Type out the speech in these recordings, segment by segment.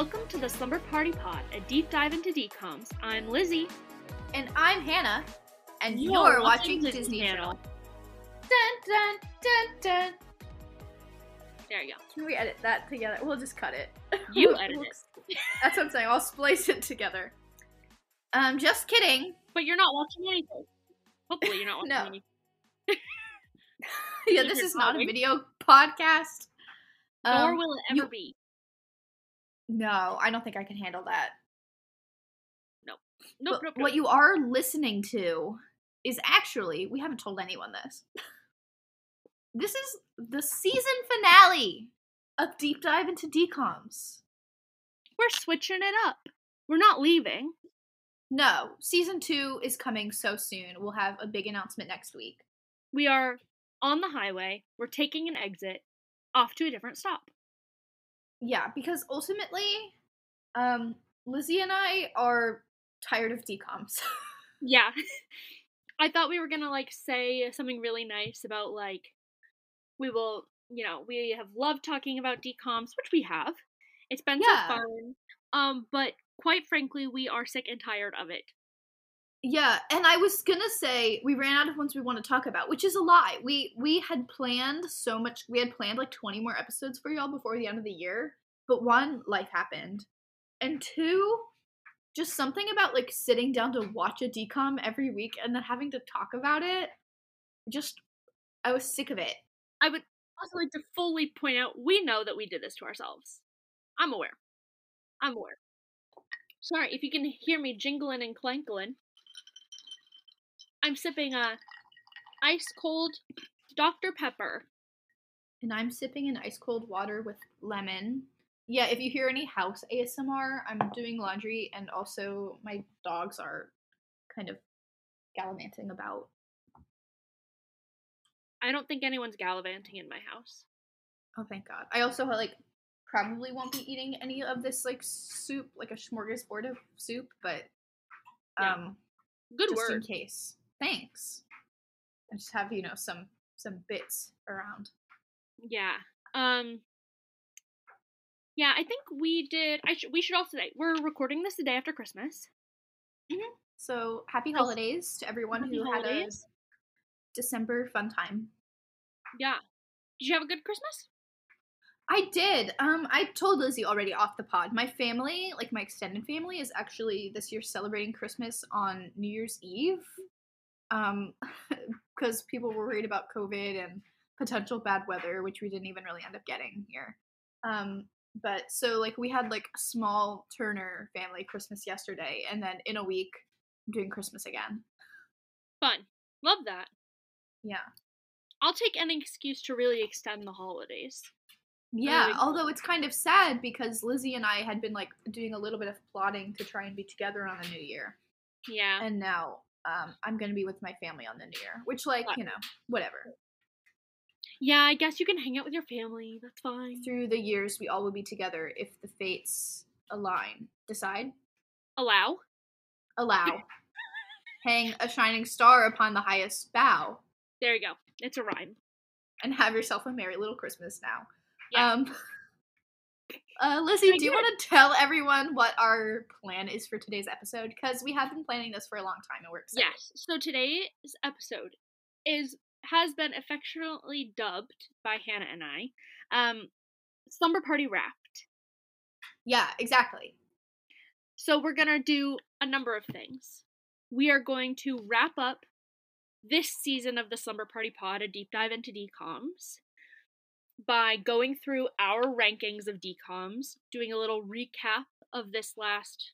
Welcome to the Slumber Party Pod, a deep dive into DCOMs. I'm Lizzie. And I'm Hannah, and You're you're, watching watching Disney Disney, Channel. Channel. Dun dun dun dun. There you go. Can we edit that together? We'll just cut it. You edit it. That's what I'm saying. I'll splice it together. Um, just kidding. But you're not watching anything. Hopefully, you're not watching No. anything. yeah, this is not a video podcast. Nor Um, will it you- ever be. No, I don't think I can handle that. Nope, But nope, nope. What you are listening to is actually, we haven't told anyone this. This is the season finale of Deep Dive into DCOMs. We're switching it up. We're not leaving. No, season two is coming so soon. We'll have a big announcement next week. We are on the highway. We're taking an exit off to a different stop. Yeah, because ultimately, um, Lizzie and I are tired of DCOMs. Yeah. I thought we were gonna like say something really nice about like we will, you know, we have loved talking about DCOMs, which we have. It's been Yeah. so fun. Um, but quite frankly, we are sick and tired of it. Yeah, and I was gonna say we ran out of ones we want to talk about, which is a lie. We we had planned so much. We had planned like twenty more episodes for y'all before the end of the year, but one, life happened, and two, just something about like sitting down to watch a DCOM every week and then having to talk about it. Just, I was sick of it. I would also like to fully point out we know that we did this to ourselves. I'm aware. I'm aware. Sorry if you can hear me jingling and clankling. I'm sipping a ice cold Dr. Pepper. and I'm sipping an ice cold water with lemon. Yeah, if you hear any house ASMR, I'm doing laundry and also my dogs are kind of gallivanting about. I don't think anyone's gallivanting in my house. Oh, thank God. I also like probably won't be eating any of this like soup, like a smorgasbord of soup, but Yeah. um Good just in case. Thanks. I just have, you know, some some bits around. Yeah. Um Yeah, I think we did I should we should also say we're recording this the day after Christmas. So happy holidays to everyone Happy who holidays. had a December fun time. Yeah. Did you have a good Christmas? I did. Um, I told Lizzie already off the pod. My family, like my extended family, is actually this year celebrating Christmas on New Year's Eve. Um, because people were worried about COVID and potential bad weather, which we didn't even really end up getting here. Um, but so like we had like a small Turner family Christmas yesterday, and then in a week, I'm doing Christmas again. Fun. Love that. Yeah. I'll take any excuse to really extend the holidays. Yeah, big although it's kind of sad because Lizzie and I had been like doing a little bit of plotting to try and be together on the new year. Yeah. And now um I'm going to be with my family on the new year, which like, you know, whatever. Yeah, I guess you can hang out with your family. That's fine. Through the years we all will be together if the fates align. Decide, Allow. allow. Hang a shining star upon the highest bough There you go. It's a rhyme. and have yourself a merry little Christmas now. Yeah. Um Uh, Lizzie, I do you want to tell everyone what our plan is for today's episode? Because we have been planning this for a long time and we're excited. Yes. So today's episode is has been affectionately dubbed by Hannah and I, um, Slumber Party Wrapped. Yeah, exactly. So we're gonna do a number of things. We are going to wrap up this season of the Slumber Party Pod, a deep dive into DCOMs, by going through our rankings of DCOMs, doing a little recap of this last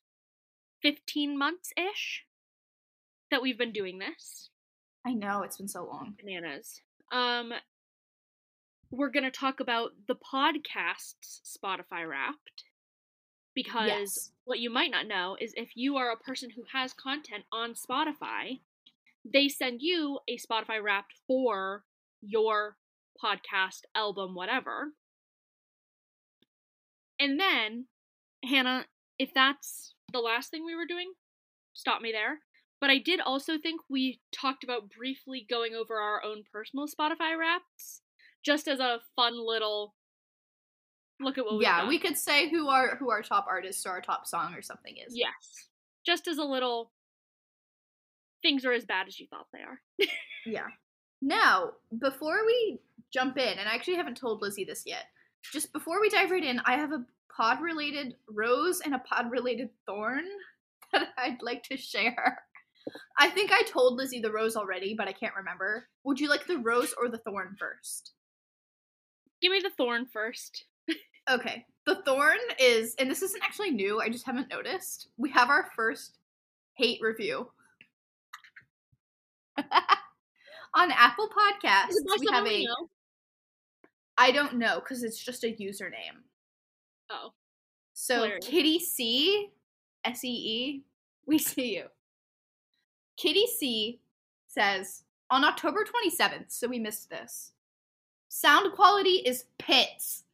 15 months ish that we've been doing this. I know it's been so long. Bananas. Um, we're gonna talk about the podcast's Spotify Wrapped because Yes. what you might not know is if you are a person who has content on Spotify, they send you a Spotify Wrapped for your podcast, album, whatever. And then, Hannah, if that's the last thing we were doing, stop me there. But I did also think we talked about briefly going over our own personal Spotify wraps, just as a fun little look at what we yeah, we could say who our who our top artist or our top song or something is. Yes. Just as a little things are as bad as you thought they are. Yeah. Now, before we jump in, and I actually haven't told Lizzie this yet, just before we dive right in, I have a pod related rose and a pod related thorn that I'd like to share. I think I told Lizzie the rose already, but I can't remember. Would you like the rose or the thorn first? Give me the thorn first. Okay. The thorn is, and this isn't actually new, I just haven't noticed. We have our first hate review. On Apple Podcasts, Is it by we have a. know? I don't know because it's just a username. Oh. So Hilarious. Kitty C, S E E, we see you. Kitty C says on October 27th, so we missed this. Sound quality is pits.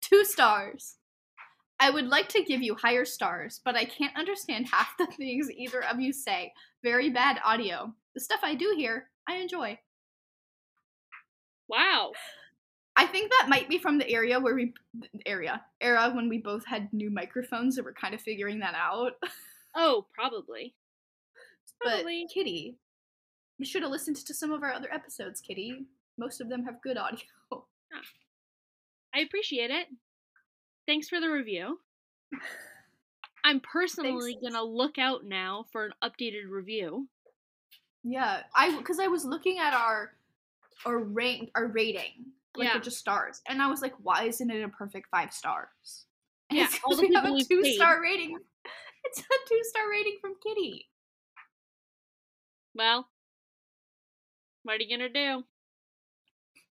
Two stars. I would like to give you higher stars, but I can't understand half the things either of you say. Very bad audio. The stuff I do here, I enjoy. Wow. I think that might be from the area where we area era when we both had new microphones and we're kind of figuring that out. Oh, probably. But Kitty, you should have listened to some of our other episodes, Kitty. Most of them have good audio. Ah. I appreciate it. Thanks for the review. I'm personally Thanks. gonna look out now for an updated review. yeah, I because I was looking at our our rank our rating, like Yeah. with just stars, and I was like, why isn't it a perfect five stars? And Yeah, it's 'cause all the we have a two star rating. It's a two star rating from Kitty. Well, what are you gonna do?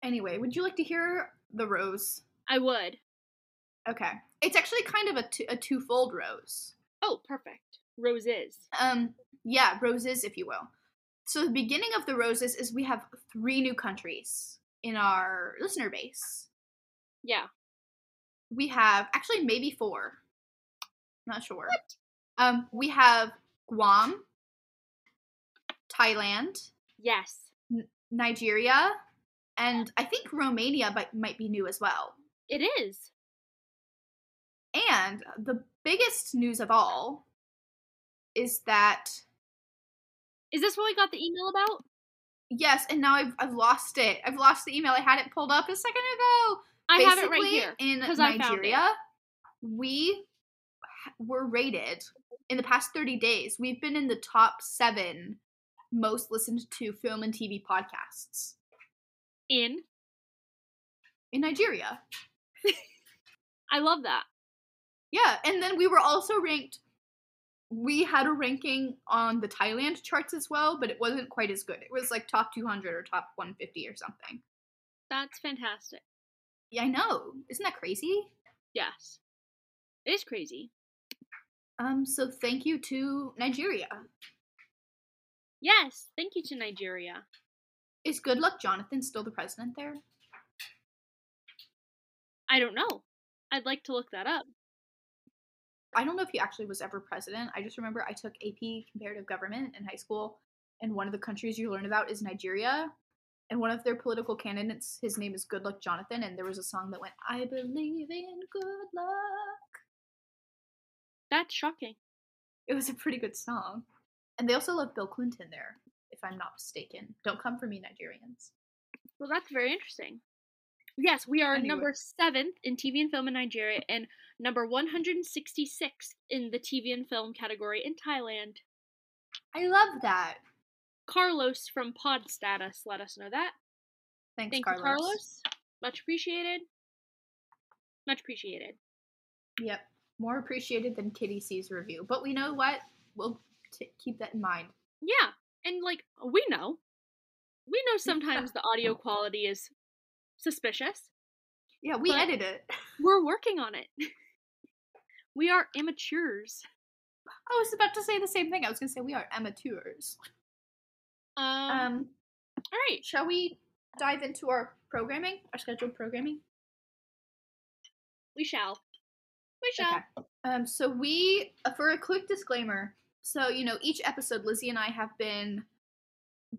Anyway, would you like to hear the rose? I would. Okay, it's actually kind of a two, a twofold rose. Oh, perfect. Roses. Um, yeah, roses, if you will. So the beginning of the roses is we have three new countries in our listener base. Yeah. We have actually maybe four. Not sure. What? Um, we have Guam, Thailand, Yes. Nigeria, and I think Romania might, might be new as well. It is. And the biggest news of all is that Is this what we got the email about? Yes, and now I've I've lost it. I've lost the email. I had it pulled up a second ago. I have it right Basically, here. In 'cause I found it. Nigeria, we were rated in the past 30 days. We've been in the top seven most listened to film and TV podcasts In. in Nigeria. I love that. Yeah, and then we were also ranked. We had a ranking on the Thailand charts as well, but it wasn't quite as good. It was like top 200 or top 150 or something. That's fantastic. Yeah, I know. Isn't that crazy? Yes. It is crazy. Um, so thank you to Nigeria. Yes. Thank you to Nigeria. Is Goodluck Jonathan still the president there? I don't know. I'd like to look that up. I don't know if he actually was ever president. I just remember I took AP comparative government in high school, and one of the countries you learn about is Nigeria. And one of their political candidates, his name is Goodluck Jonathan, and there was a song that went, I believe in good luck. That's shocking. It was a pretty good song. And they also love Bill Clinton there, if I'm not mistaken. Don't come for me, Nigerians. Well, that's very interesting. Yes, we are Anyway. number seventh in TV and film in Nigeria and number 166 in the TV and film category in Thailand. I love that. Carlos from Pod Status let us know that. Thanks, Thank Carlos. you, Carlos. Much appreciated. Much appreciated. Yep. More appreciated than Kitty C's review. But we know what? We'll t- keep that in mind. Yeah, and like we know, we know sometimes the audio quality is suspicious. Yeah, we edit it. We're working on it. we are amateurs. I was about to say the same thing. I was going to say we are amateurs. Um, Um, all right. shall we dive into our programming, our scheduled programming? We shall. We shall. Okay. Um, so we, uh, for a quick disclaimer, so you know, each episode, Lizzie and I have been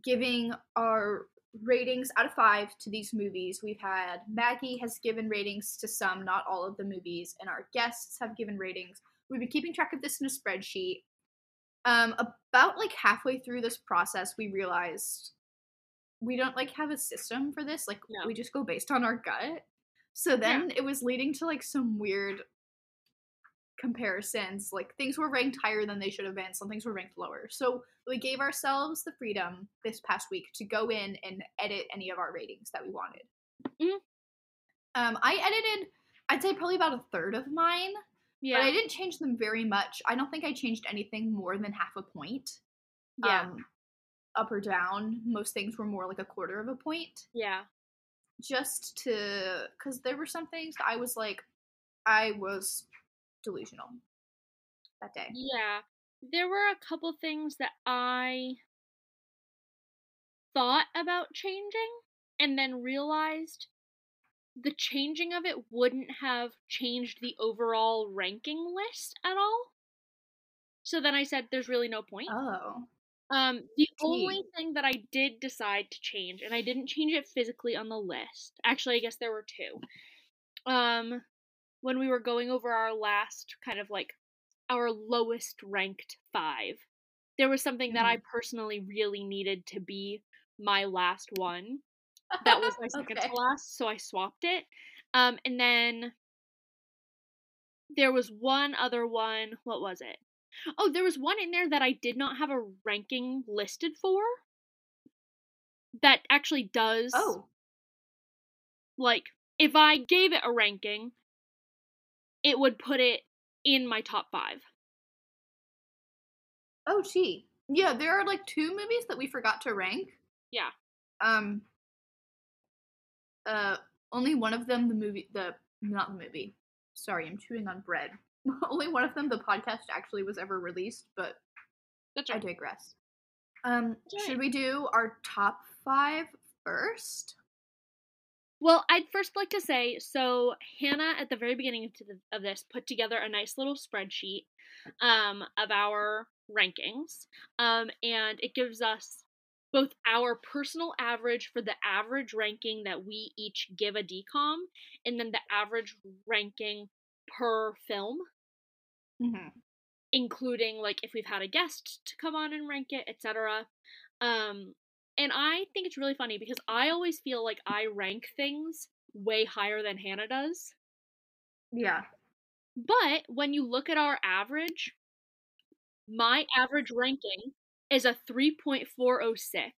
giving our ratings out of five to these movies. We've had Maggie has given ratings to some, not all of the movies, and our guests have given ratings. We've been keeping track of this in a spreadsheet. Um, about like halfway through this process, we realized we don't like have a system for this. Like No. we just go based on our gut. So then it was leading to like some weird comparisons. Like things were ranked higher than they should have been. Some things were ranked lower. So we gave ourselves the freedom this past week to go in and edit any of our ratings that we wanted. Mhm. Um, I edited, I'd say probably about a third of mine, Yeah. but I didn't change them very much. I don't think I changed anything more than half a point. yeah. Um, up or down. Most things were more like a quarter of a point yeah. just to because there were some things that I was like, I was delusional that day. Yeah. There were a couple things that I thought about changing and then realized the changing of it wouldn't have changed the overall ranking list at all. So then I said there's really no point. Oh, Um, the Gee. only thing that I did decide to change, and I didn't change it physically on the list. Actually, I guess there were two. Um, when we were going over our last kind of like our lowest ranked five, there was something that I personally really needed to be my last one. That was my second Okay. to last, so I swapped it. Um, and then there was one other one. What was it? Oh, there was one in there that I did not have a ranking listed for. That actually does. Oh, Like, if I gave it a ranking, it would put it in my top five. oh, gee. Yeah, there are like two movies that we forgot to rank. Yeah. Um. Uh, only one of them, the movie, the not the movie. Sorry, I'm chewing on bread. only one of them, the podcast actually was ever released, but That's I digress. Um, That's should we do our top five first? Well, I'd first like to say so Hannah at the very beginning of, this put together a nice little spreadsheet um, of our rankings, um, and it gives us both our personal average for the average ranking that we each give a DCOM, and then the average ranking per film, Mm-hmm. including like if we've had a guest to come on and rank it, etc. Um, and I think it's really funny because I always feel like I rank things way higher than Hannah does. Yeah. But when you look at our average, my average ranking is a 3.406.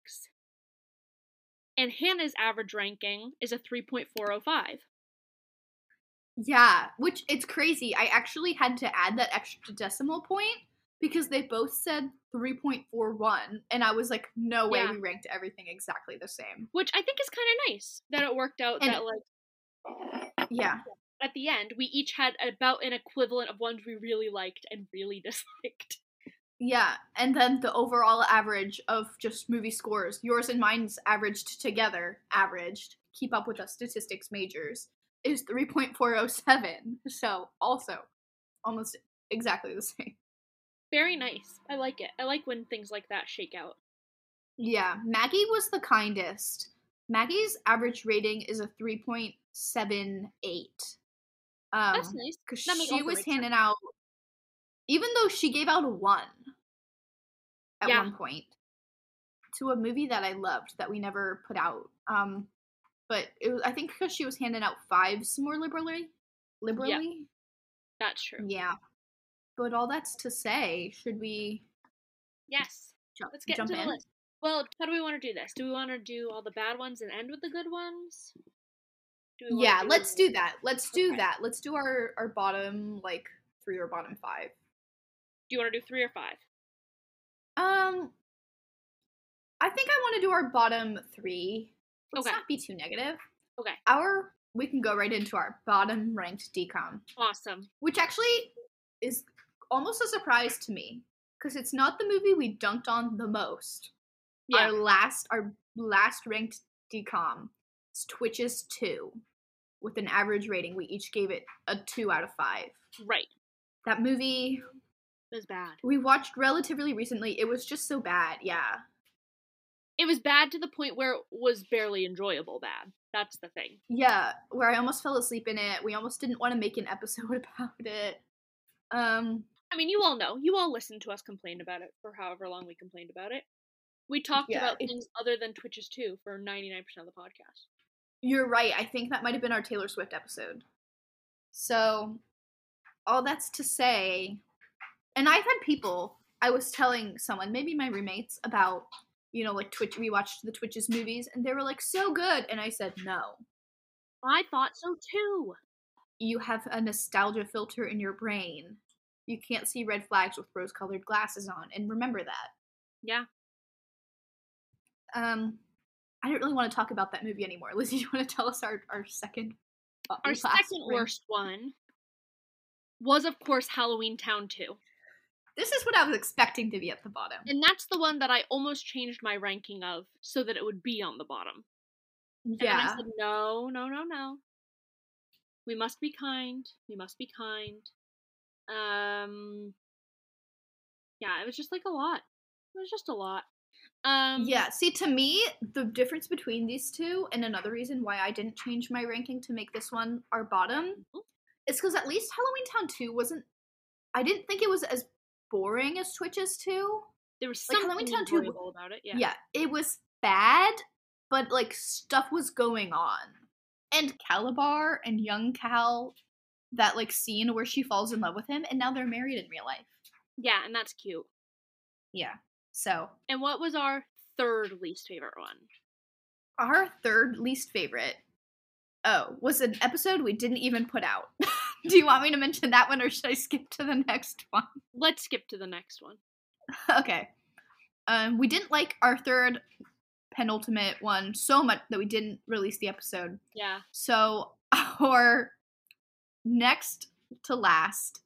And Hannah's average ranking is a 3.405. Yeah, which it's crazy. I actually had to add that extra decimal point because they both said 3.41 and I was like, no way Yeah. we ranked everything exactly the same. Which I think is kind of nice that it worked out And- that, like, Yeah. at the end, we each had about an equivalent of ones we really liked and really disliked. Yeah, and then the overall average of just movie scores, yours and mine's averaged together, averaged, keep up with us statistics majors, is 3.407. So, also almost exactly the same. Very nice. I like it. I like when things like that shake out. Yeah, Maggie was the kindest. Maggie's average rating is a 3.78. Um, That's nice. because she was handing out, even though she gave out a one at Yeah. one point to a movie that I loved that we never put out. Um, but it was, I think because she was handing out fives more liberally, liberally. That's true. Yeah. But all that's to say, should we Yes. jump, Let's get jump into in? the list. Well, how do we want to do this? Do we want to do all the bad ones and end with the good ones? Do Yeah, let's do that. Let's do Okay. that. Let's do our our bottom like three or bottom five. Do you want to do three or five? Um, I think I want to do our bottom three. Let's Okay. not be too negative. Okay. Our we can go right into our bottom ranked DCOM, Awesome. which actually is almost a surprise to me because it's not the movie we dunked on the most. Yeah. Our last our last ranked DCOM is Twitches two, with an average rating. We each gave it a two out of five. right. That movie It was bad. we watched relatively recently. It was just so bad. Yeah. It was bad to the point where it was barely enjoyable bad. That's the thing. Yeah, where I almost fell asleep in it. We almost didn't want to make an episode about it. Um, I mean, you all know. You all listened to us complain about it for however long we complained about it. We talked Yeah, about things other than Twitches too for 99% of the podcast. You're right. I think that might have been our Taylor Swift episode. So, all that's to say, and I've had people, I was telling someone, maybe my roommates, about, you know, like Twitch, we watched the Twitches movies, and they were like, so good. And I said, no. I thought so too. You have a nostalgia filter in your brain. You can't see red flags with rose colored glasses on. And remember that. Yeah. Um, I don't really want to talk about that movie anymore. Lizzie, do you want to tell us our, our second uh, Our second worst one was, of course, Halloween Town 2. This is what I was expecting to be at the bottom. And that's the one that I almost changed my ranking of so that it would be on the bottom. And I Yeah. said, no, no, no, no. We must be kind. We must be kind. Um, yeah, it was just like a lot. It was just a lot. Um, Yeah, see, to me, the difference between these two, and another reason why I didn't change my ranking to make this one our bottom, Mhm. is because at least Halloween Town 2 wasn't. I didn't think it was as boring as Twitches 2. there was like, something Halloween Town 2 enjoyable about it. Yeah. Yeah. it was bad, but like stuff was going on. And Kalabar and young Kal, that like scene where she falls in love with him, and now they're married in real life. Yeah, and that's cute. Yeah. So, And what was our third least favorite one? our third least favorite oh was an episode we didn't even put out do you want me to mention that one or should i skip to the next one Let's skip to the next one. okay um we didn't like our third penultimate one so much that we didn't release the episode Yeah. so our next to last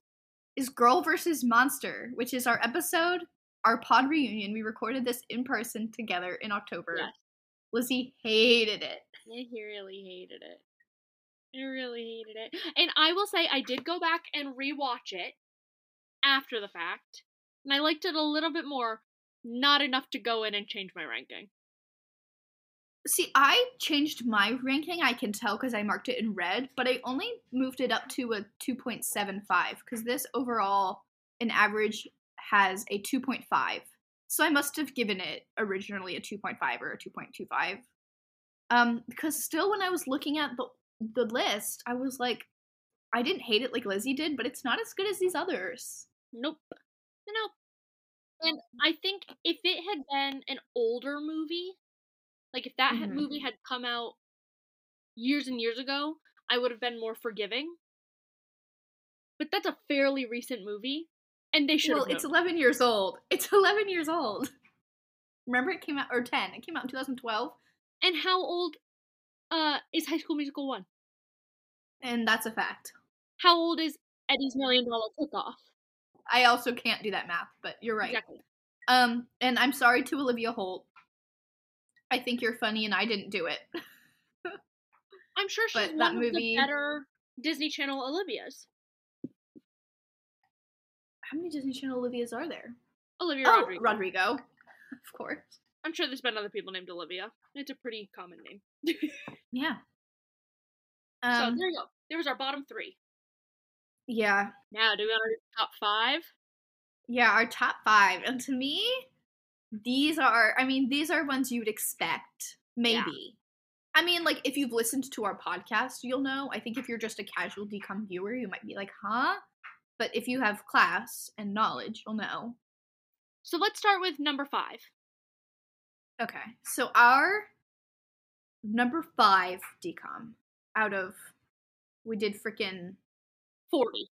is girl versus monster which is our episode our pod reunion we recorded this in person together in october Yes. lizzie hated it Yeah, he really hated it. I really hated it. And I will say I did go back and rewatch it after the fact. And I liked it a little bit more, not enough to go in and change my ranking. See, I changed my ranking, I can tell because I marked it in red, but I only moved it up to a 2.75 because this overall, in average, has a 2.5. So I must have given it originally a 2.5 or a 2.25. Um, because still, when I was looking at the, the list, I was like, I didn't hate it like Lizzie did, but it's not as good as these others. Nope. Nope. And I think if it had been an older movie, like if that Mhm. movie had come out years and years ago, I would have been more forgiving. But that's a fairly recent movie, and they should Well, it's 11 years old. It's 11 years old. Remember, it came out, or 10. It came out in 2012. and how old uh is High School Musical one? And that's a fact. How old is Eddie's Million Dollar Cook-Off? I also can't do that math, but you're right. Exactly. Um, and I'm sorry to Olivia Holt. I think you're funny, and I didn't do it. I'm sure she's But one that of movie- the better Disney Channel Olivias. How many Disney Channel Olivias are there? Olivia oh, Rodrigo. Rodrigo, of course. I'm sure there's been other people named Olivia. It's a pretty common name. Yeah. so Um, there you go. There was our bottom three. yeah, Now, do we want to do top five? yeah. Our top five, and to me, these are. I mean, these are ones you would expect. Maybe. I mean, like if you've listened to our podcast, you'll know. I think if you're just a casual DCOM viewer, you might be like, "Huh?" But if you have class and knowledge, you'll know. So let's start with number five. Okay, so our number five DCOM out of we did freaking 40.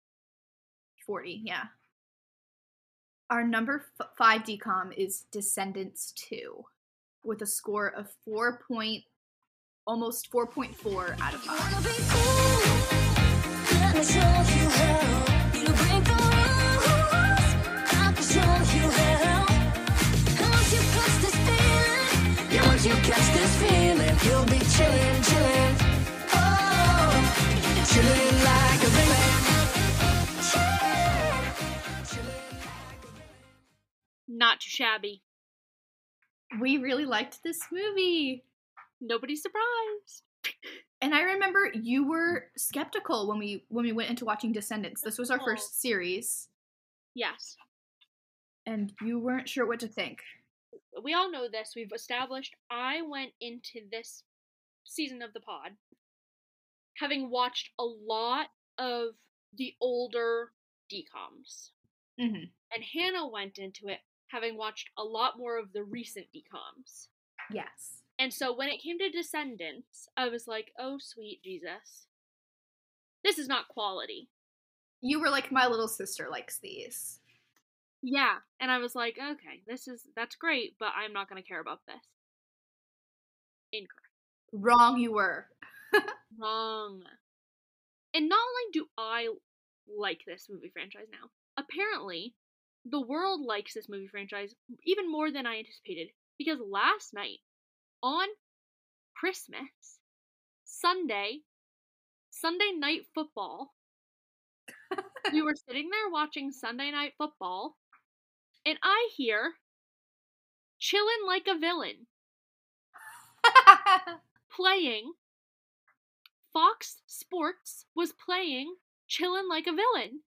40, yeah. Our number f- five DCOM is Descendants 2 with a score of 4 point almost 4.4 out of 5. Wanna be cool? Let me show you how. You break the rules. I can show you how. And once you catch this feeling, yeah, once you catch this feeling, you'll be chilling, chilling. Oh, chilling like a baby. Not too shabby. we really liked this movie. Nobody's surprised. And I remember you were skeptical when we when we went into watching Descendants. This was our first series, Yes. and you weren't sure what to think. we all know this. We've established I went into this season of the pod having watched a lot of the older DCOMs. Mm-hmm. And Hannah went into it having watched a lot more of the recent DCOMs. Yes. And so when it came to Descendants, I was like, oh, sweet Jesus. This is not quality. You were like, my little sister likes these. Yeah. And I was like, okay, this is, that's great, but I'm not going to care about this. Incorrect. Wrong, you were. Wrong. And not only do I like this movie franchise now, apparently the world likes this movie franchise even more than I anticipated. Because last night, on Christmas, Sunday, Sunday night football, we were sitting there watching Sunday night football, and I hear Chillin' Like a Villain playing Fox Sports was playing Chillin' Like a Villain.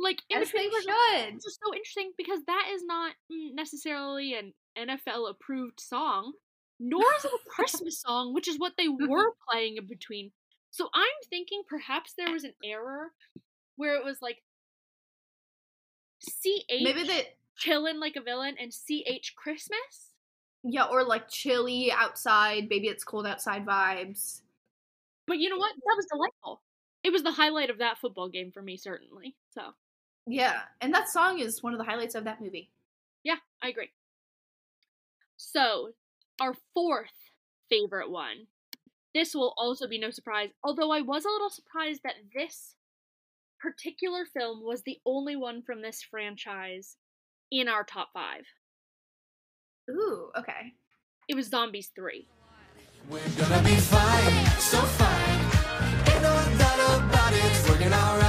Like in As they between commercials. should. This is so interesting because that is not necessarily an NFL approved song, nor is it a Christmas song, which is what they mm-hmm. were playing in between. So I'm thinking perhaps there was an error where it was like CH Maybe they, Chillin' Like a Villain and CH Christmas. yeah, or like chilly outside, baby, it's cold outside vibes. But you know what? That was delightful. It was the highlight of that football game for me, certainly. So, Yeah, and that song is one of the highlights of that movie. yeah, I agree. So, our fourth favorite one. This will also be no surprise, although I was a little surprised that this particular film was the only one from this franchise in our top five. Ooh, okay. It was Zombies 3. We're gonna be fine, so fine. Ain't no doubt about it, it's working alright, alright.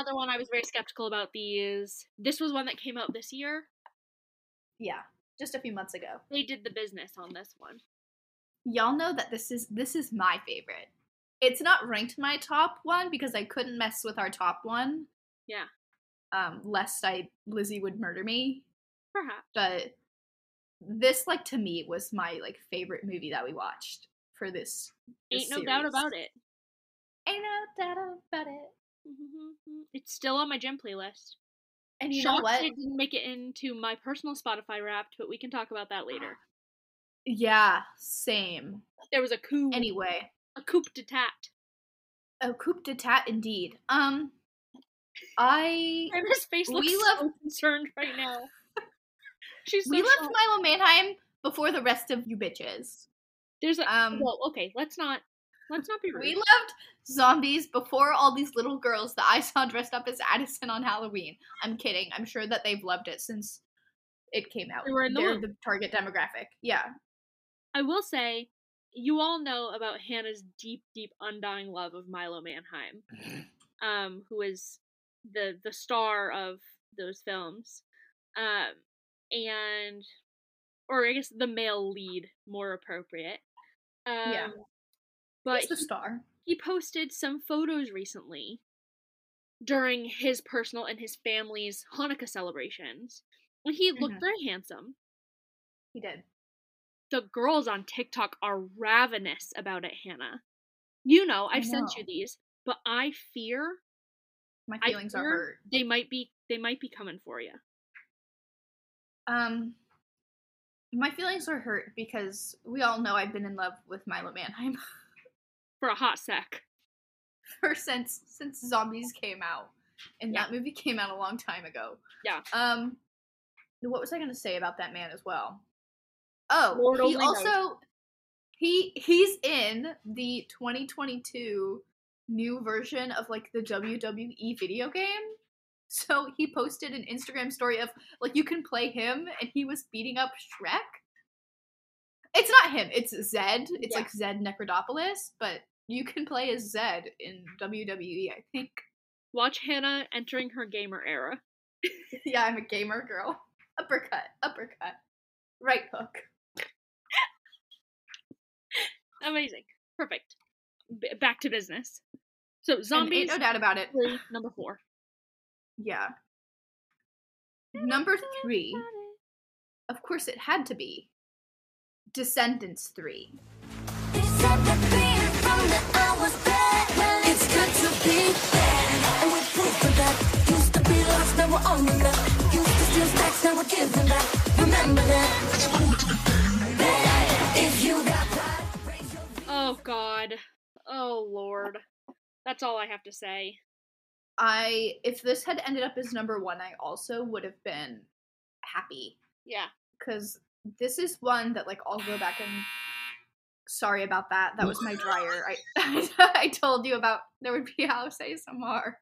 Another one I was very skeptical about these. This was one that came out this year. Yeah, just a few months ago. They did the business on this one. Y'all know that this is this is my favorite. It's not ranked my top one because I couldn't mess with our top one. Yeah. Um, lest I Lizzie would murder me. Perhaps. But this, like to me, was my like favorite movie that we watched for this. this Ain't no doubt about it. Ain't no doubt about it. It's still on my gym playlist. And you Shocked know what? it didn't make it into my personal Spotify Wrapped, but we can talk about that later. Yeah, same. There was a coup, Anyway, a coup d'etat. a coup d'etat indeed. Um, I And his face We looks love- so concerned right now. She's so we left. Milo Manheim before the rest of you bitches. There's a Um, well, okay. Let's not let's not be rude. We loved zombies before all these little girls that I saw dressed up as Addison on Halloween. I'm kidding. I'm sure that they've loved it since it came out. They were in the the target demographic. Yeah. I will say, you all know about Hannah's deep, deep, undying love of Milo Manheim, um, who is the the star of those films, um, and or I guess the male lead, more appropriate. Um, Yeah. but He's the star. He posted some photos recently during his personal and his family's Hanukkah celebrations. And he looked Mhm. very handsome. He did. The girls on TikTok are ravenous about it, Hannah. You know, I I've sent you these, but I fear My feelings are hurt. they might be they might be coming for you. Um, my feelings are hurt because we all know I've been in love with Milo Manheim For a hot sec. for since since zombies came out, and Yeah. that movie came out a long time ago. Yeah. Um, what was I going to say about that man as well? Oh, Lord he only knows. also he he's in the 2022 new version of like the WWE video game. So he posted an Instagram story of like you can play him, and he was beating up Shrek. It's not him. It's Zed. It's Yeah. like Zed Necrodopoulos, but you can play as Zed in WWE. I think. Watch Hannah entering her gamer era. yeah, I'm a gamer girl. Uppercut, uppercut, right hook. Amazing. Perfect. B- back to business. So zombies. no doubt about it. number four. Yeah. Number three, of course, it had to be Descendants three. They said that being from the hours back, it's good to be back. And we proved for that. Used to be lost, now we're on the map. Used to steal stacks, now we're giving back. Remember that. Back. If you got pride, raise your Oh God. Oh Lord. That's all I have to say. I, if this had ended up as number one, I also would have been happy Yeah. because this is one that like I'll go back and. Sorry about that. That was my dryer. I I told you about there would be house ASMR.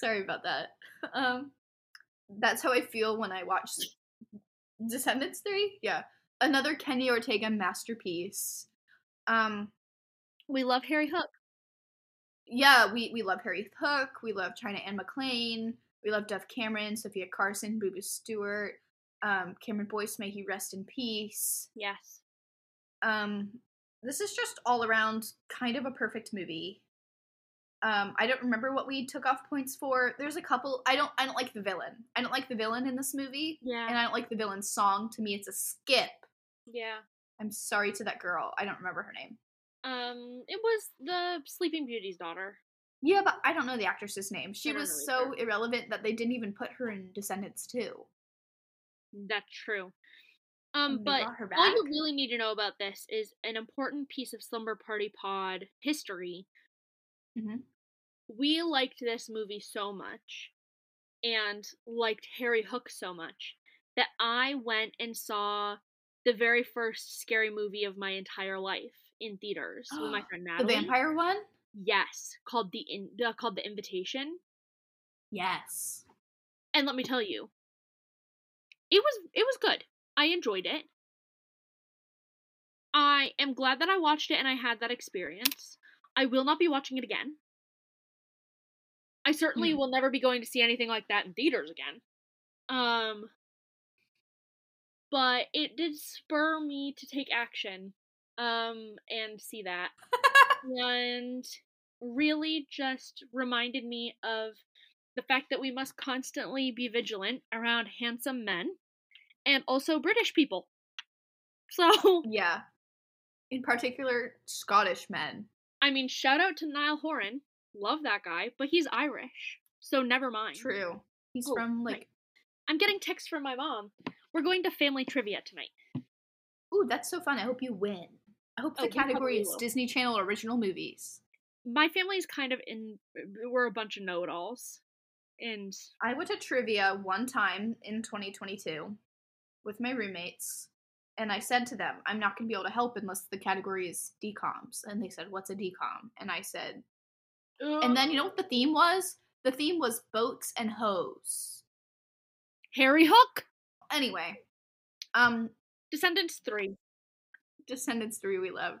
Sorry about that. Um, that's how I feel when I watch Descendants three. Yeah, another Kenny Ortega masterpiece. Um, We love Harry Hook. yeah, we we love Harry Hook. We love China Anne McClain. We love Dove Cameron, Sofia Carson, Booboo Stewart, um, Cameron Boyce. May he rest in peace. Yes. Um, this is just all around kind of a perfect movie. Um, I don't remember what we took off points for. There's a couple. I don't. I don't like the villain. I don't like the villain in this movie, Yeah. and I don't like the villain's song. To me, it's a skip. yeah. I'm sorry to that girl. I don't remember her name. Um, it was the Sleeping Beauty's daughter. Yeah, but I don't know the actress's name. She was know so either. irrelevant that they didn't even put her in Descendants too. That's true. Um, but all you really need to know about this is an important piece of Slumber Party Pod history. Mhm. We liked this movie so much, and liked Harry Hook so much that I went and saw the very first scary movie of my entire life in theaters with my friend Natalie. The vampire one? Yes, called the in, uh, called the Invitation. Yes. And let me tell you, it was it was good. I enjoyed it. I am glad that I watched it and I had that experience. I will not be watching it again. I certainly Hmm. will never be going to see anything like that in theaters again. Um but it did spur me to take action um and see that and really just reminded me of the fact that we must constantly be vigilant around handsome men and also British people. So, Yeah. In particular, Scottish men. I mean, shout out to Niall Horan. Love that guy, but he's Irish. So never mind. True. He's Oh, from like I'm getting texts from my mom. We're going to family trivia tonight. Ooh, that's so fun. I hope you win. I hope Oh, the category is will. Disney Channel original movies. My family's kind of in we're a bunch of know-it-alls. And I went to trivia one time in 2022 with my roommates, and I said to them, I'm not going to be able to help unless the category is DCOMs And they said, What's a DCOM And I said, And then you know what the theme was? The theme was boats and hoes. Harry Hook, Anyway, um, Descendants 3. Descendants 3 we loved.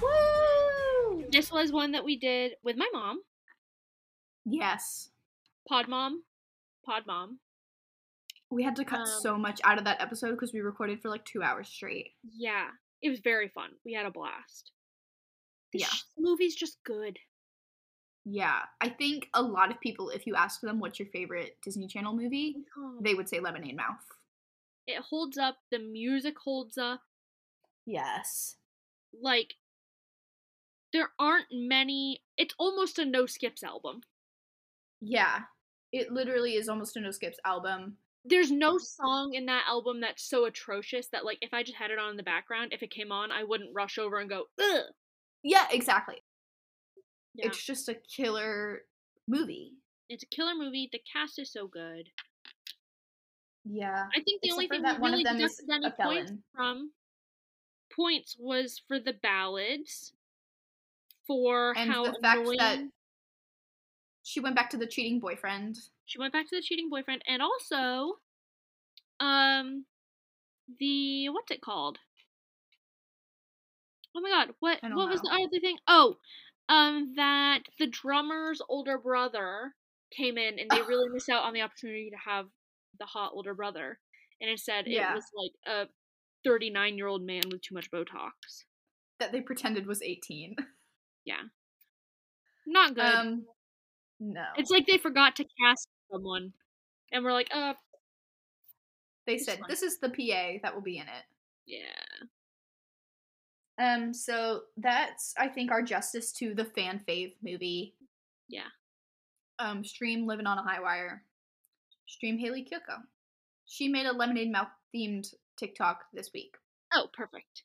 Woo! This was one that we did with my mom, Yes. Pod Mom, Pod Mom. We had to cut Um, so much out of that episode because we recorded for like two hours straight. Yeah, it was very fun. We had a blast. This Yeah. sh- movie's just good. Yeah. I think a lot of people, if you ask them what's your favorite Disney Channel movie, they would say Lemonade Mouth. It holds up. The music holds up. Yes. Like, there aren't many. It's almost a no skips album. Yeah. It literally is almost a No Skips album. there's no song in that album that's so atrocious that like if I just had it on in the background, if it came on, I wouldn't rush over and go, ugh. Yeah, exactly. Yeah. It's just a killer movie. It's a killer movie. The cast is so good. Yeah. I think the Except only thing that we one of really them is any a felon. from points was for the ballads, for And how the fact annoying that she went back to the cheating boyfriend. she went back to the cheating boyfriend, and also, um, the what's it called? Oh my god, what what was the other thing? Oh, um, that the drummer's older brother came in, and they really missed out on the opportunity to have the hot older brother, and instead Yeah. it was like a thirty-nine year old man with too much Botox. that they pretended was 18. Yeah, not good. Um, no. it's like they forgot to cast someone, and we're like, uh, they said fine. this is the PA that will be in it. yeah. Um, so that's I think our justice to the fan fave movie. Yeah. Um, stream Living on a High Wire. Stream Hayley Kiyoko. She made a lemonade mouth themed TikTok this week. Oh, perfect.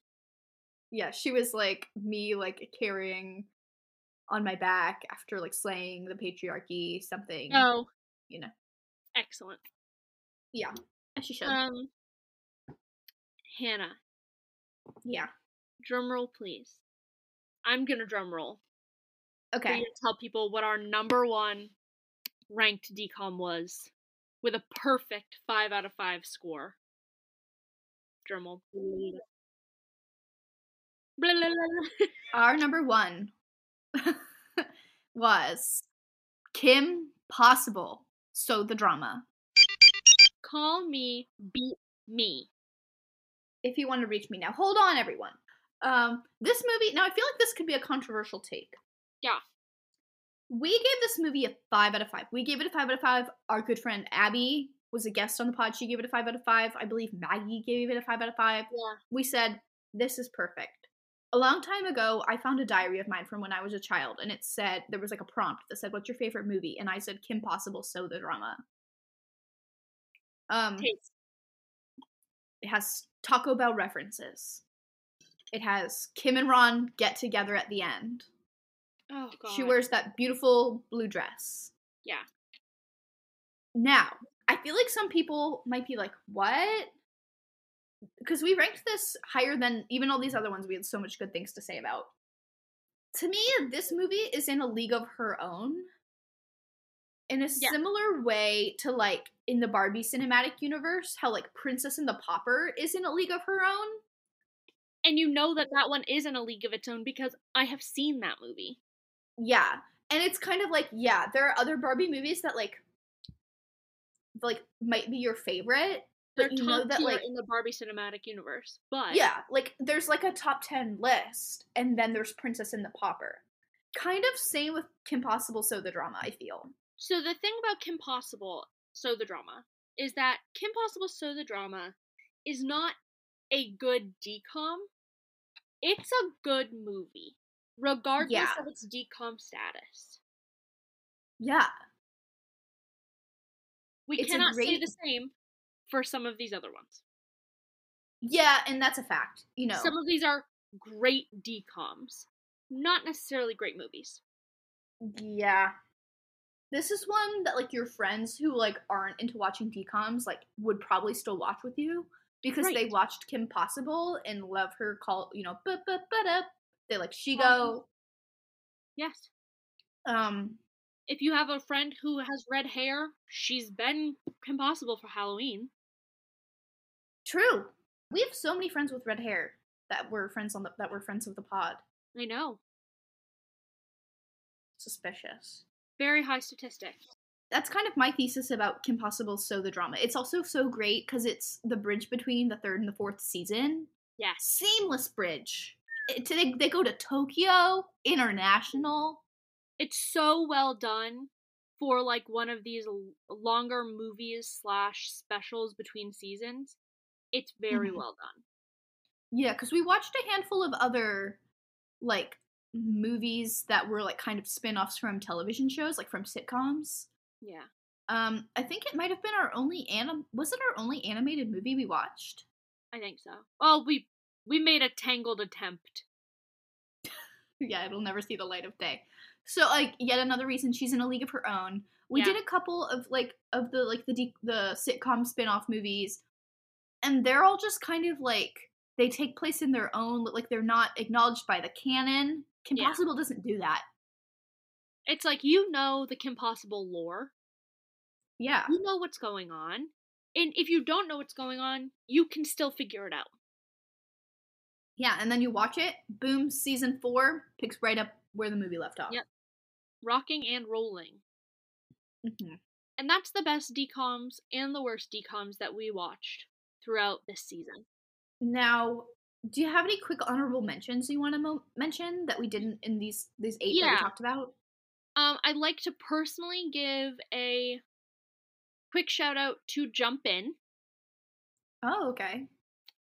Yeah, she was like me like carrying on my back after like slaying the patriarchy, something. Oh, you know. excellent. Yeah. As she should. Um, Hannah, yeah. drum roll, please. I'm gonna drum roll. Okay. tell people what our number one ranked DCOM was with a perfect five out of five score. Drum roll. Blah, blah, blah, blah. Our number one was Kim Possible. So the drama. Call me, beat me. if you want to reach me now. Hold on, everyone. Um, this movie. Now, I feel like this could be a controversial take. Yeah. We gave this movie a five out of five. We gave it a five out of five. Our good friend Abby was a guest on the pod. She gave it a five out of five. I believe Maggie gave it a five out of five. Yeah. We said this is perfect. A long time ago, I found a diary of mine from when I was a child, and it said there was like a prompt that said, "What's your favorite movie?" And I said, "Kim Possible." So the drama. Um, Taste. it has Taco Bell references. It has Kim and Ron get together at the end. Oh god. She wears that beautiful blue dress. Yeah. Now, I feel like some people might be like, what? Because we ranked this higher than even all these other ones we had so much good things to say about. To me, this movie is in a league of her own. In a Yeah. similar way to like in the Barbie cinematic universe, how like Princess and the Pauper is in a league of her own. And you know that that one is in a league of its own because I have seen that movie. Yeah. And it's kind of like, yeah, there are other Barbie movies that like like might be your favorite, They're but you know that like in the Barbie cinematic universe. But yeah, like there's like a top 10 list and then there's Princess and the Pauper. Kind of same with Kim Possible so the drama, I feel. So the thing about Kim Possible, so the drama, is that Kim Possible, so the drama, is not a good DCOM. It's a good movie, regardless Yeah. of its DCOM status. Yeah. We It's cannot say the same for some of these other ones. Yeah, and that's a fact. You know. Some of these are great DCOMs, not necessarily great movies. Yeah. This is one that like your friends who like aren't into watching DCOMs like would probably still watch with you because they watched Kim Possible and love her call, you know, but but but up. They like. Shego. Yes. Um If you have a friend who has red hair, she's been Kim Possible for Halloween. true. We have so many friends with red hair that were friends on the that were friends of the pod. I know. Suspicious. Very high statistic. That's kind of my thesis about Kim Possible so the drama. It's also so great because it's the bridge between the third and the fourth season. Yes. seamless bridge. It, they, they go to Tokyo International. It's so well done for like one of these l- longer movies slash specials between seasons. It's very Mhm. well done. Yeah, because we watched a handful of other like movies that were like kind of spin-offs from television shows, like from sitcoms. Yeah. Um, I think it might have been our only anim. Was it our only animated movie we watched? I think so. Oh, we we made a tangled attempt. yeah, it'll never see the light of day. So like yet another reason she's in a league of her own. We Yeah. did a couple of like of the like the de- the sitcom spin-off movies and they're all just kind of like they take place in their own like they're not acknowledged by the canon. Kim Yeah. Possible doesn't do that. It's like you know the Kim Possible lore. Yeah. You know what's going on. And if you don't know what's going on, you can still figure it out. Yeah, and then you watch it, boom, season 4 picks right up where the movie left off. Yep. Rocking and rolling. Mhm. And that's the best DCOMs and the worst DCOMs that we watched throughout this season. Now, do you have any quick honorable mentions you want to mo- mention that we didn't in these these 8 that we talked about? Um, I'd like to personally give a quick shout out to Jump In. Oh, okay.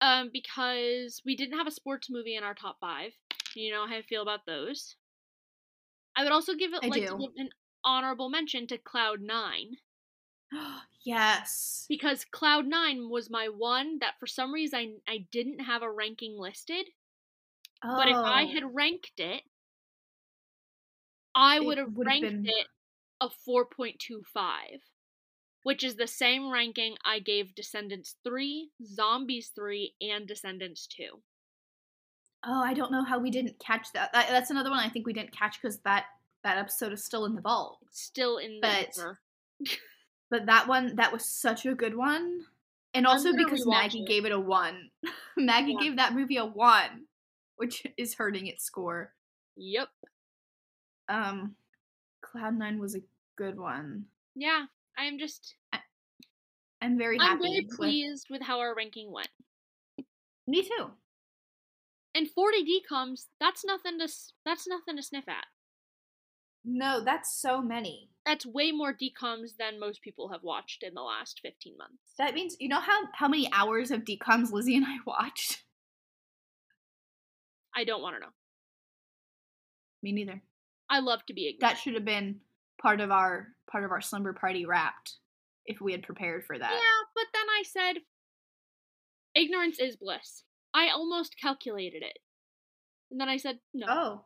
um, because we didn't have a sports movie in our top five. You know how I feel about those. I would also give it I like give an honorable mention to Cloud Nine yes. because Cloud Nine was my one that for some reason I, I didn't have a ranking listed. Oh. But if I Oh. had ranked it, I would have ranked been- it a 4.25, which is the same ranking I gave Descendants 3, Zombies 3, and Descendants 2. Oh, I don't know how we didn't catch that. that that's another one I think we didn't catch because that that episode is still in the vault. Still in the But- But that one, that was such a good one. And also because Maggie it. gave it a one. Maggie Yeah. gave that movie a one, which is hurting its score. Yep. Um, Cloud Nine was a good one. Yeah, I'm just I'm very happy. I'm very with- pleased with how our ranking went. Me too. And 40 DCOMs, that's nothing to that's nothing to sniff at. No, that's so many. That's way more DCOMs than most people have watched in the last 15 months. That means you know how how many hours of DCOMs Lizzie and I watched. I don't want to know. Me neither. I love to be ignorant. That should have been part of our part of our slumber party wrapped if we had prepared for that. Yeah, but then I said ignorance is bliss. I almost calculated it. And then I said, no, Oh.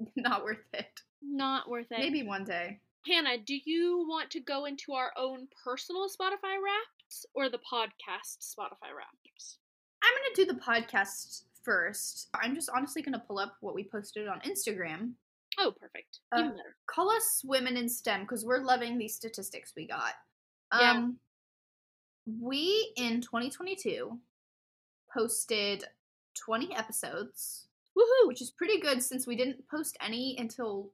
Not worth it. not worth it. Maybe one day. Hannah, do you want to go into our own personal Spotify wraps or the podcast Spotify wraps? I'm gonna do the podcast first. I'm just honestly gonna pull up what we posted on Instagram. Oh, perfect. Uh, better. Call us women in STEM because we're loving these statistics we got. Yeah. Um, we in 2022 posted 20 episodes, Woohoo! which is pretty good since we didn't post any until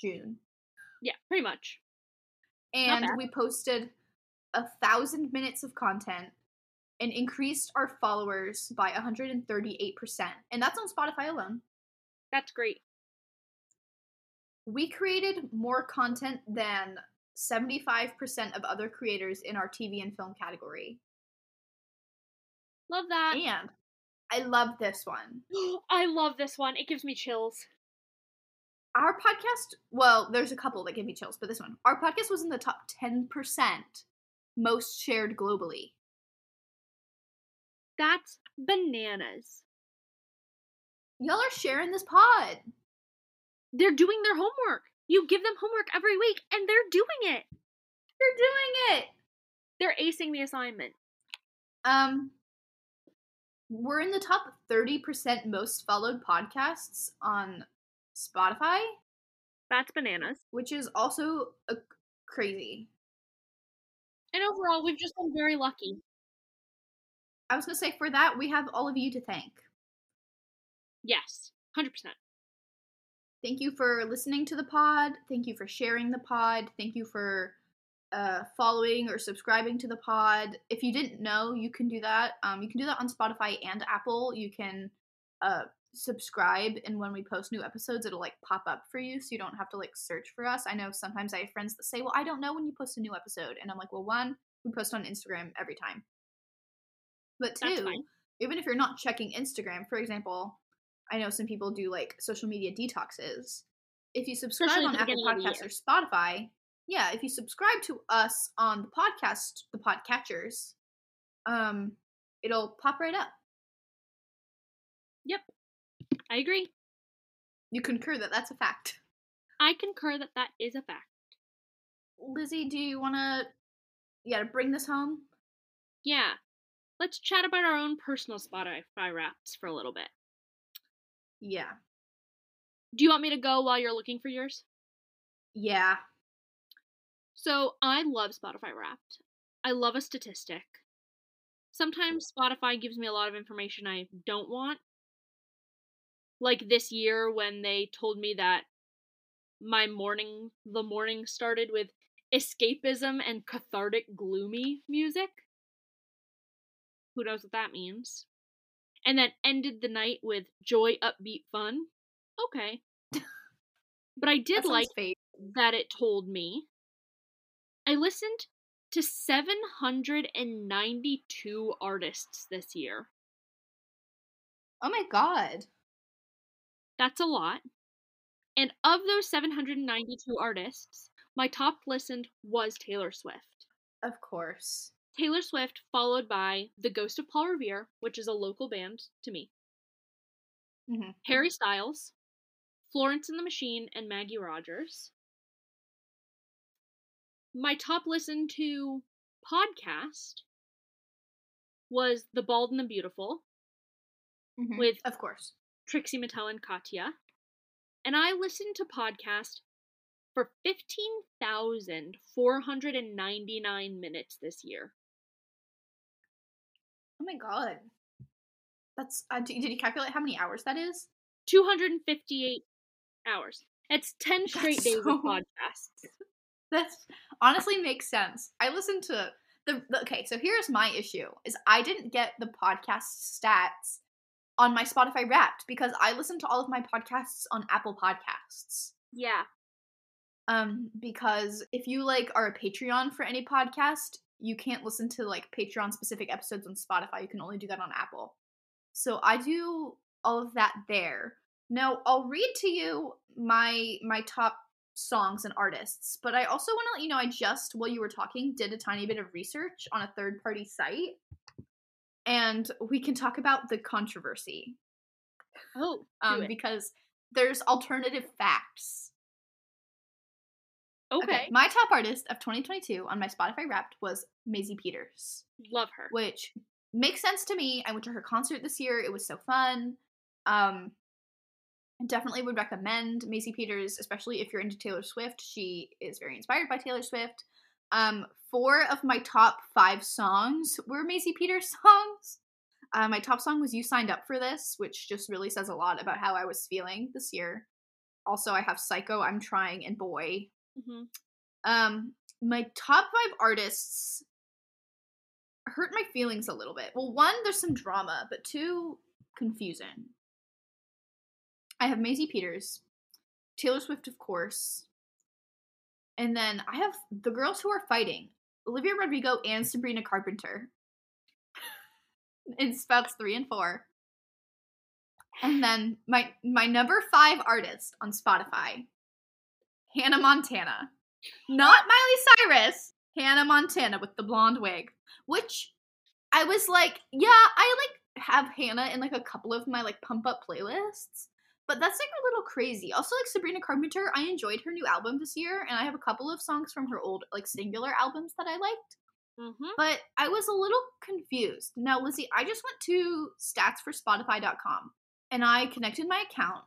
June. Yeah, pretty much. and we posted a thousand minutes of content and increased our followers by 138% and that's on spotify alone That's great. we created more content than 75% of other creators in our tv and film category Love that. and i love this one I love this one. It gives me chills. our podcast well there's a couple that give me chills but this one our podcast was in the top 10% most shared globally That's bananas. y'all are sharing this pod They're doing their homework. You give them homework every week and they're doing it. They're doing it They're acing the assignment. Um, we're in the top 30% most followed podcasts on Spotify, That's bananas. which is also a crazy. And overall, we've just been very lucky. I was going to say, for that, we have all of you to thank. Yes, 100%. Thank you for listening to the pod. Thank you for sharing the pod. Thank you for uh, following or subscribing to the pod. If you didn't know, you can do that. Um, you can do that on Spotify and Apple. You can uh, subscribe, and when we post new episodes, it'll like pop up for you, so you don't have to like search for us. I know sometimes I have friends that say, "Well, I don't know when you post a new episode," and I'm like, "Well, one, we post on Instagram every time, but two, even if you're not checking Instagram, for example." I know some people do like social media detoxes. If you subscribe Especially on Apple Podcasts or Spotify, yeah, if you subscribe to us on the podcast, the podcatchers, um, it'll pop right up. Yep, I agree. You concur that that's a fact. I concur that that is a fact. Lizzie, do you want to, yeah, to bring this home? Yeah. Let's chat about our own personal Spotify wraps for a little bit. Yeah. Do you want me to go while you're looking for yours? Yeah. So I love Spotify Wrapped. I love a statistic. Hmm. Sometimes Spotify gives me a lot of information I don't want. Like this year when they told me that my morning the morning started with escapism and cathartic gloomy music. Who knows what that means? And then ended the night with joy upbeat fun. Okay. but I did like fake. that it told me. I listened to 792 artists this year. Oh my god. That's a lot. And of those 792 artists, my top listened was Taylor Swift. Of course. Taylor Swift, followed by The Ghost of Paul Revere, which is a local band to me, Mhm. Harry Styles, Florence and the Machine, and Maggie Rogers. My top listen to podcast was The Bald and the Beautiful, Mhm. With- of course. Trixie Mattel and Katya. And I listened to podcast for 15,499 minutes this year. Oh my god. That's uh, did you calculate how many hours that is? 258 hours. It's 10 straight That's days so- of podcasts. That's honestly makes sense. I listened to the, the okay, so here's my issue is I didn't get the podcast stats on my Spotify Wrapped because I listen to all of my podcasts on Apple Podcasts. Yeah. Um because if you like are a Patreon for any podcast, you can't listen to like Patreon specific episodes on Spotify. You can only do that on Apple. So I do all of that there. Now, I'll read to you my my top songs and artists, but I also want to let you know I just while you were talking did a tiny bit of research on a third party site. And we can talk about the controversy Oh, um, because there's alternative facts. okay. My top artist of 2022 on my Spotify Wrapped was Maisie Peters, Love her. which makes sense to me. I went to her concert this year. It was so fun. Um, definitely would recommend Maisie Peters, especially if you're into Taylor Swift. She is very inspired by Taylor Swift. Um, four of my top five songs were Maisie Peters songs. Uh, my top song was "You Signed Up for This," which just really says a lot about how I was feeling this year. Also, I have "Psycho," "I'm Trying," and "Boy." hmm Um, my top five artists hurt my feelings a little bit. Well, one, there's some drama, but two, confusing. I have Maisie Peters, Taylor Swift, of course, and then I have the girls who are fighting Olivia Rodrigo and Sabrina Carpenter in spouts three and four. And then my my number five artist on Spotify, Hannah Montana. Not Miley Cyrus, Hannah Montana with the blonde wig. Which I was like, yeah, I like have Hannah in like a couple of my like pump up playlists. But that's like a little crazy. Also, like Sabrina Carpenter, I enjoyed her new album this year, and I have a couple of songs from her old like singular albums that I liked hmm but I was a little confused. Now, Lizzie, I just went to statsforspotify.com and I connected my account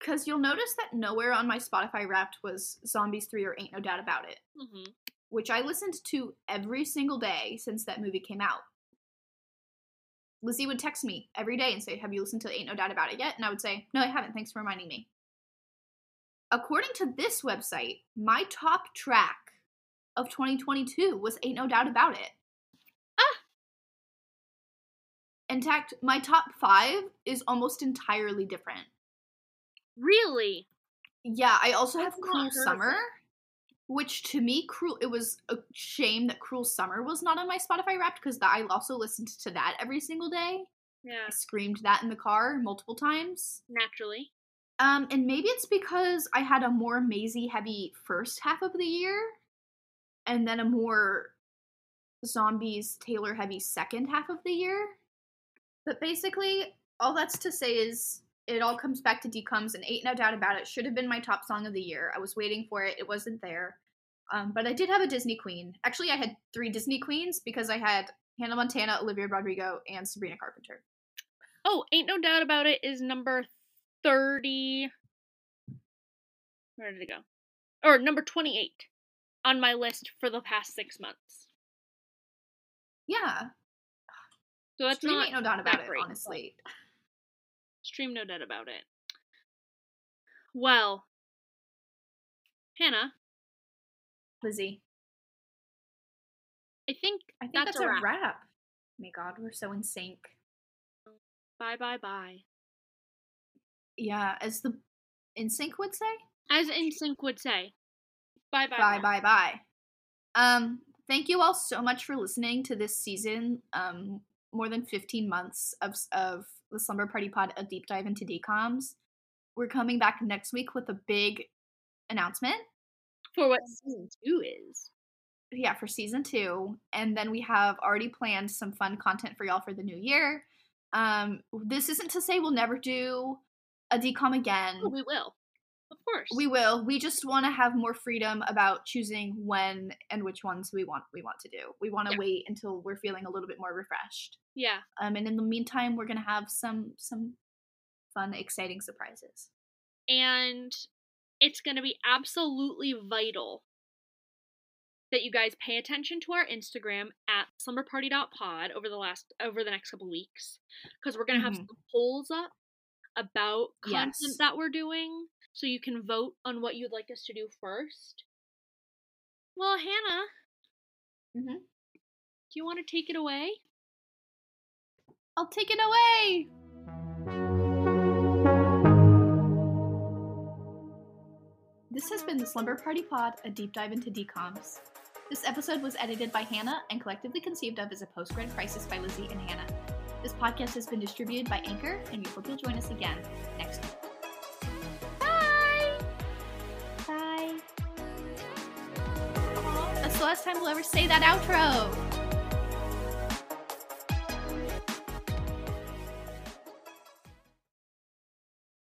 because you'll notice that nowhere on my Spotify Wrapped was Zombies 3 or Ain't No Doubt About It, hmm which I listened to every single day since that movie came out. Lizzie would text me every day and say, Have you listened to Ain't No Doubt About It yet? And I would say, No, I haven't. Thanks for reminding me. According to this website, my top track of 2022 was Ain't No Doubt About It. Ah! In fact, my top five is almost entirely different. Really? Yeah, I also have I've not Cruel Summer. Which to me, Cruel. It was a shame that Cruel Summer was not on my Spotify Wrapped because I also listened to that every single day. Yeah. I screamed that in the car multiple times. Naturally. Um, and maybe it's because I had a more Maisie heavy first half of the year. and then a more zombies Taylor heavy second half of the year. But basically, all that's to say is it all comes back to DCOMs and Ain't No Doubt About It should have been my top song of the year. I was waiting for it, it wasn't there. Um, but I did have a Disney Queen. Actually, I had three Disney Queens because I had Hannah Montana, Olivia Rodrigo, and Sabrina Carpenter. Oh, ain't no doubt about it is number 30. Where did it go? Or number 28 on my list for the past six months. Yeah, So that's Stream not ain't no doubt about it, great. honestly. Stream no doubt about it. Well, Hannah, Lizzie, I think I think that's, that's, a wrap. wrap. My God, we're so in sync. Bye bye bye. Yeah, as the NSYNC would say. As NSYNC would say. Bye bye bye bye bye um thank you all so much for listening to this season um more than 15 months of of the slumber party pod a deep dive into DCOMs we're coming back next week with a big announcement For what season two is. yeah for season two and then we have already planned some fun content for y'all for the new year um this isn't to say we'll never do a DCOM again Oh, we will. Course. We will. We just want to have more freedom about choosing when and which ones we want we want to do. We want to Yeah. wait until we're feeling a little bit more refreshed. Yeah. Um, and in the meantime, we're gonna have some some fun, exciting surprises. and it's going to be absolutely vital that you guys pay attention to our Instagram at slumberparty.pod over the last over the next couple weeks because we're going to have Mhm. some polls up about content Yes. that we're doing so you can vote on what you'd like us to do first. Well, Hannah, Mhm. do you want to take it away? I'll take it away. This has been the Slumber Party Pod, a deep dive into DCOMs. This episode was edited by Hannah and collectively conceived of as a post-grad crisis by Lizzie and Hannah. This podcast has been distributed by Anchor, and we hope you'll join us again next week. That's the last time we'll ever say that outro.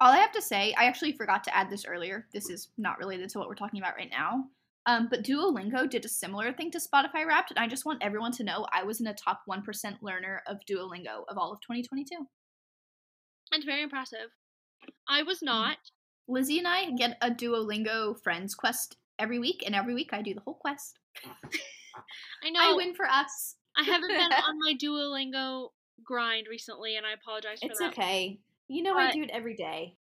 all I have to say, I actually forgot to add this earlier. This is not related to what we're talking about right now. Um, but Duolingo did a similar thing to Spotify Wrapped, and I just want everyone to know I was in a top 1% learner of Duolingo of all of 2022. It's very impressive. I was not. Lizzie and I get a Duolingo Friends quest every week, and every week I do the whole quest. I know. I win for us. I haven't been on my Duolingo grind recently, and I apologize for It's that. okay. You know I do it every day.